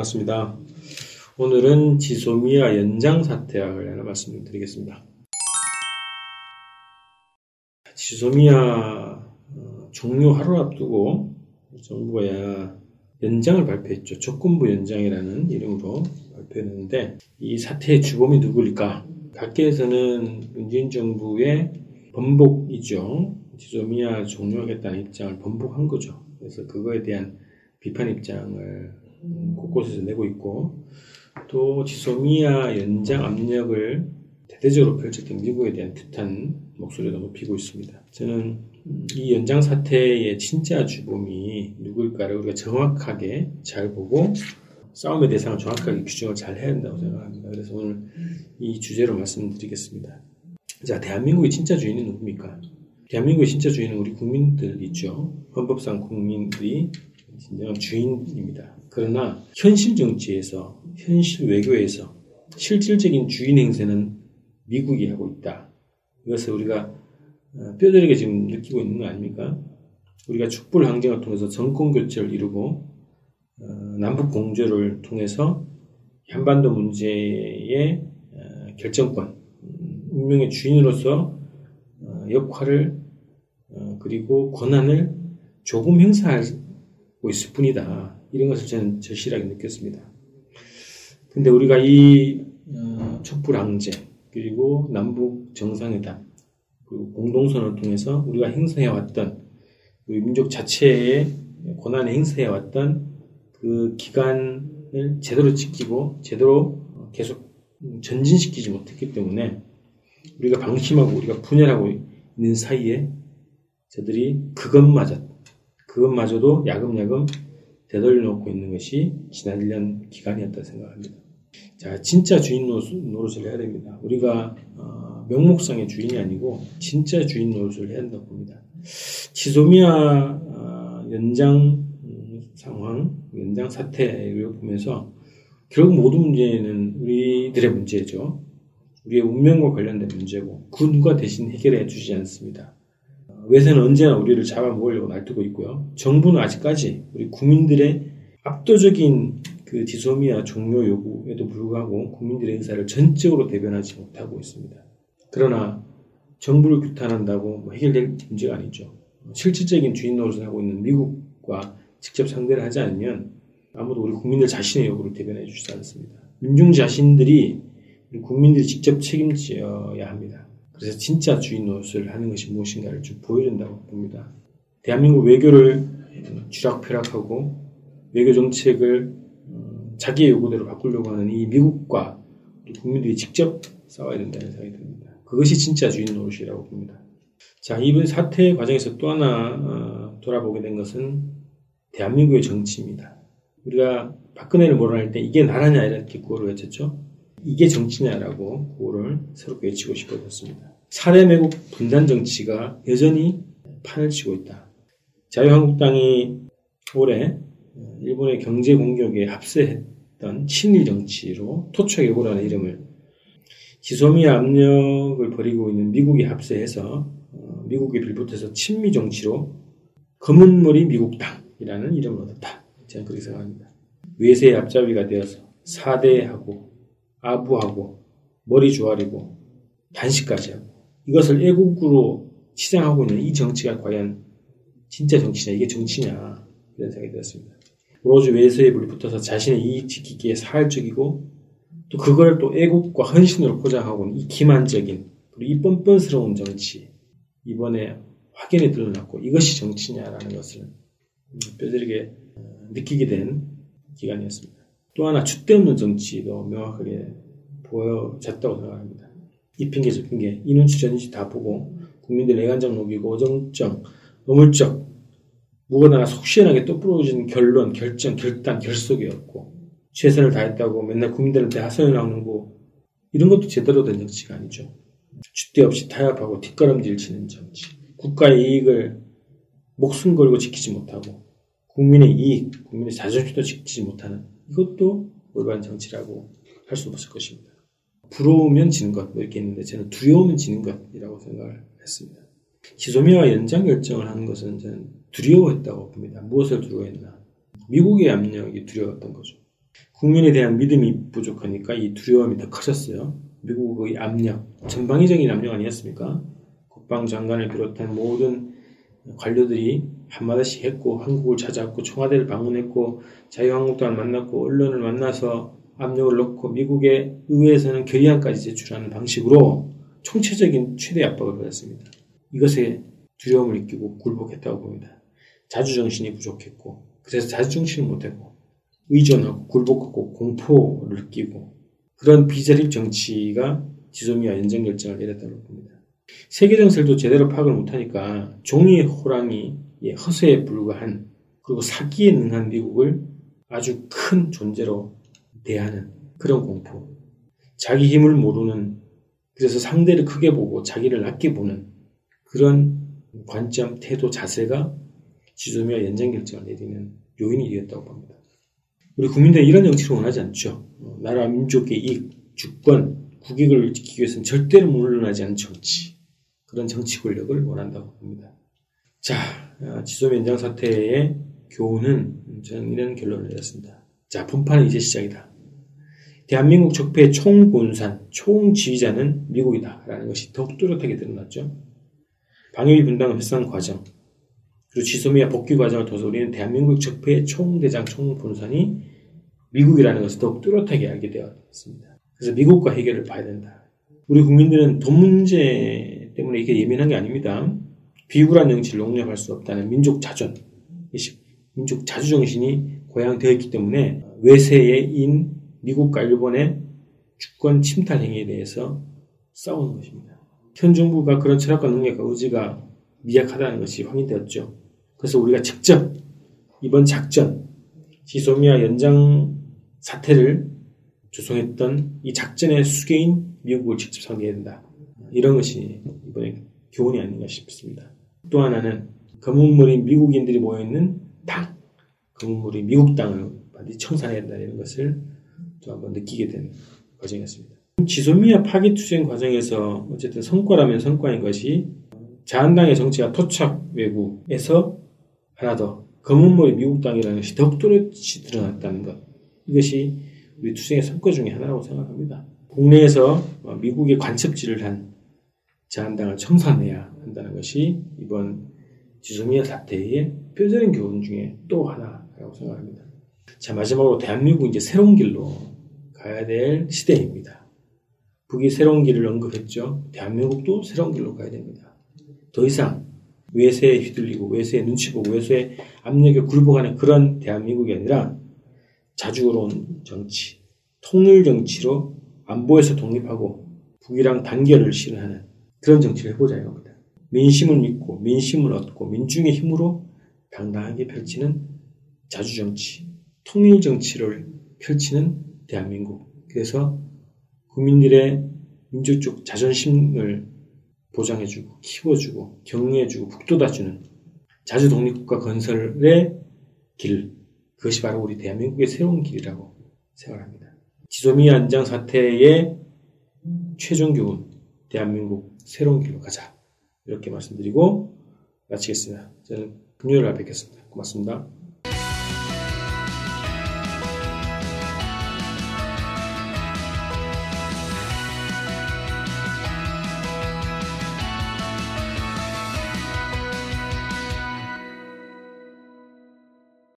반갑습니다. 오늘은 지소미아 연장 사태학을 하나 말씀드리겠습니다. 지소미아 어, 종료 하루 앞두고 정부가 연장을 발표했죠. 조건부 연장이라는 이름으로 발표했는데 이 사태의 주범이 누구일까? 각계에서는 문재인 정부의 번복이죠. 지소미아 종료하겠다는 입장을 번복한 거죠. 그래서 그거에 대한 비판 입장을 곳곳에서 내고 있고 또 지소미아 연장 압력을 대대적으로 펼쳤던 미국에 대한 규탄 목소리도 높이고 있습니다. 저는 이 연장 사태의 진짜 주범이 누구일까를 우리가 정확하게 잘 보고 싸움의 대상을 정확하게 규정을 잘 해야 한다고 생각합니다. 그래서 오늘 이 주제로 말씀드리겠습니다. 자, 대한민국의 진짜 주인은 누굽니까? 대한민국의 진짜 주인은 우리 국민들이죠. 헌법상 국민들이 진정한 주인입니다. 그러나 현실 정치에서, 현실 외교에서 실질적인 주인 행세는 미국이 하고 있다. 이것을 우리가 어, 뼈저리게 지금 느끼고 있는 거 아닙니까? 우리가 촛불 항쟁을 통해서 정권 교체를 이루고 어, 남북 공조를 통해서 한반도 문제의 어, 결정권, 음, 운명의 주인으로서 역할을 그리고 권한을 조금 행사하고 있을 뿐이다. 이런 것을 저는 절실하게 느꼈습니다. 근데 우리가 이 촛불 항쟁 그리고 남북 정상회담 그 공동선을 통해서 우리가 행사해왔던 우리 민족 자체의 권한을 행사해왔던 그 기간을 제대로 지키고 제대로 계속 전진시키지 못했기 때문에 우리가 방심하고 우리가 분열하고 있는 사이에 저들이 그것마저 그것마저도 야금야금 되돌려 놓고 있는 것이 지난 1년 기간이었다 생각합니다. 자, 진짜 주인 노릇 을 해야 됩니다. 우리가 어, 명목상의 주인이 아니고 진짜 주인 노릇을 해야 한다고 봅니다. 지소미아 어, 연장 음, 상황, 연장 사태를 보면서 결국 모든 문제는 우리들의 문제죠. 우리의 운명과 관련된 문제고 군과 대신 해결해 주지 않습니다. 어, 외세는 언제나 우리를 잡아먹으려고 날뛰고 있고요. 정부는 아직까지 우리 국민들의 압도적인 그 디소미아 종료 요구에도 불구하고 국민들의 의사를 전적으로 대변하지 못하고 있습니다. 그러나 정부를 규탄한다고 뭐 해결될 문제가 아니죠. 실질적인 주인 노릇을 하고 있는 미국과 직접 상대를 하지 않으면 아무도 우리 국민들 자신의 요구를 대변해 주지 않습니다. 민중 자신들이 우리 국민들이 직접 책임져야 합니다. 그래서 진짜 주인 노릇을 하는 것이 무엇인가를 좀 보여준다고 봅니다. 대한민국 외교를 쥐락펴락하고 외교 정책을 자기의 요구대로 바꾸려고 하는 이 미국과 국민들이 직접 싸워야 된다는 생각이 듭니다. 그것이 진짜 주인 노릇이라고 봅니다. 자, 이번 사태 과정에서 또 하나 어, 돌아보게 된 것은 대한민국의 정치입니다. 우리가 박근혜를 몰아낼 때 이게 나라냐 이렇게 구호를 외쳤죠. 이게 정치냐라고 구호를 새롭게 외치고 싶어졌습니다. 사례 매국 분단 정치가 여전히 판을 치고 있다. 자유한국당이 올해 일본의 경제 공격에 합세했던 친일 정치로 토착해보라는 이름을 지소미 압력을 벌이고 있는 미국이 합세해서 어, 미국이 빌붙어서 친미 정치로 검은머리 미국당이라는 이름을 얻었다. 저는 그렇게 생각합니다. 외세의 앞잡이가 되어서 사대하고 아부하고 머리 조아리고 단식까지 하고 이것을 애국으로 치장하고 있는 이 정치가 과연 진짜 정치냐 이게 정치냐 이런 생각이 들었습니다. 오로지 외세에 물붙어서 자신의 이익 지키기에 사활적이고 또 그걸 또 애국과 헌신으로 포장하고 이 기만적인 그리고 이 뻔뻔스러운 정치 이번에 확연히 드러났고 이것이 정치냐라는 것을 뼈저리게 어, 느끼게 된 기간이었습니다. 또 하나 줏대 없는 정치도 명확하게 보여졌다고 생각합니다. 이 핑계 저 핑계 이 눈치 저 눈치 다 보고 국민들 애간장 녹이고 어정쩡 어물쩍 무거나 속 시원하게 또 부러진 결론, 결정, 결단, 결속이었고 최선을 다했다고 맨날 국민들한테 하소연 나오는 거 이런 것도 제대로 된 정치가 아니죠. 주대 없이 타협하고 뒷걸음질 치는 정치. 국가의 이익을 목숨 걸고 지키지 못하고 국민의 이익, 국민의 자존심도 지키지 못하는 이것도 올바른 정치라고 할 수 없을 것입니다. 부러우면 지는 것, 뭐 이렇게 있는데 저는 두려우면 지는 것이라고 생각을 했습니다. 지소미아와 연장 결정을 하는 것은 저는 두려워했다고 봅니다. 무엇을 두려워했나? 미국의 압력이 두려웠던 거죠. 국민에 대한 믿음이 부족하니까 이 두려움이 더 커졌어요. 미국의 압력, 전방위적인 압력 아니었습니까? 국방장관을 비롯한 모든 관료들이 한마디씩 했고 한국을 찾아왔고 청와대를 방문했고 자유한국당을 만났고 언론을 만나서 압력을 넣고 미국의 의회에서는 결의안까지 제출하는 방식으로 총체적인 최대 압박을 받았습니다. 이것에 두려움을 느끼고 굴복했다고 봅니다. 자주정신이 부족했고 그래서 자주정신을 못했고 의존하고 굴복하고 공포를 느끼고 그런 비자립 정치가 지소미아 연정 결정을 내렸다고 봅니다. 세계 정세도 제대로 파악을 못하니까 종이의 호랑이 허세에 불과한 그리고 사기에 능한 미국을 아주 큰 존재로 대하는 그런 공포. 자기 힘을 모르는 그래서 상대를 크게 보고 자기를 낮게 보는 그런 관점, 태도, 자세가 지소미아 연장 결정을 내리는 요인이 되었다고 봅니다. 우리 국민들은 이런 정치를 원하지 않죠. 어, 나라 민족의 이익, 주권, 국익을 지키기 위해서는 절대로 물러나지 않는 정치. 그런 정치 권력을 원한다고 봅니다. 자, 어, 지소미 연장 사태의 교훈은 저는 이런 결론을 내렸습니다. 자, 분판은 이제 시작이다. 대한민국 적폐의 총군산, 총지휘자는 미국이다. 라는 것이 더욱 뚜렷하게 드러났죠. 방위비 분담 협상 과정, 그리고 지소미아 복귀 과정을 통해서 우리는 대한민국 적폐의 총대장, 총본산이 미국이라는 것을 더욱 뚜렷하게 알게 되었습니다. 그래서 미국과 해결을 봐야 된다. 우리 국민들은 돈 문제 때문에 이게 예민한 게 아닙니다. 비굴한 정치를 용납할 수 없다는 민족 자존, 민족 자주 정신이 고양되어 있기 때문에 외세인 미국과 일본의 주권 침탈 행위에 대해서 싸우는 것입니다. 현 정부가 그런 철학과 능력과 의지가 미약하다는 것이 확인되었죠. 그래서 우리가 직접 이번 작전, 지소미아 연장 사태를 조성했던 이 작전의 수계인 미국을 직접 상대해야 된다. 이런 것이 이번에 교훈이 아닌가 싶습니다. 또 하나는 검은머리 미국인들이 모여있는 당, 검은머리 미국 당을 반드시 청산해야 된다는 것을 또 한번 느끼게 된 과정이었습니다. 지소미아 파기 투쟁 과정에서 어쨌든 성과라면 성과인 것이 자한당의 정치가 토착 외부에서 하나 더 검은머리 미국 당이라는 것이 더욱 뚜렷이 드러났다는 것. 이것이 우리 투쟁의 성과 중의 하나라고 생각합니다. 국내에서 미국의 관첩질을 한 자한당을 청산해야 한다는 것이 이번 지소미아 사태의 뼈저린 교훈 중에 또 하나라고 생각합니다. 자, 마지막으로 대한민국 이제 새로운 길로 가야 될 시대입니다. 북이 새로운 길을 언급했죠. 대한민국도 새로운 길로 가야 됩니다. 더 이상 외세에 휘둘리고 외세에 눈치 보고 외세의 압력에 굴복하는 그런 대한민국이 아니라 자주로운 정치, 통일 정치로 안보에서 독립하고 북이랑 단결을 실현하는 그런 정치를 해보자 이겁니다. 민심을 믿고 민심을 얻고 민중의 힘으로 당당하게 펼치는 자주정치, 통일정치를 펼치는 대한민국. 그래서 국민들의 민주적 자존심을 보장해주고 키워주고 격려해주고 북돋아주는 자주독립국가 건설의 길 그것이 바로 우리 대한민국의 새로운 길이라고 생각합니다. 지소미 안장 사태의 최종 교훈 대한민국 새로운 길로 가자 이렇게 말씀드리고 마치겠습니다. 저는 금요일 날 뵙겠습니다. 고맙습니다.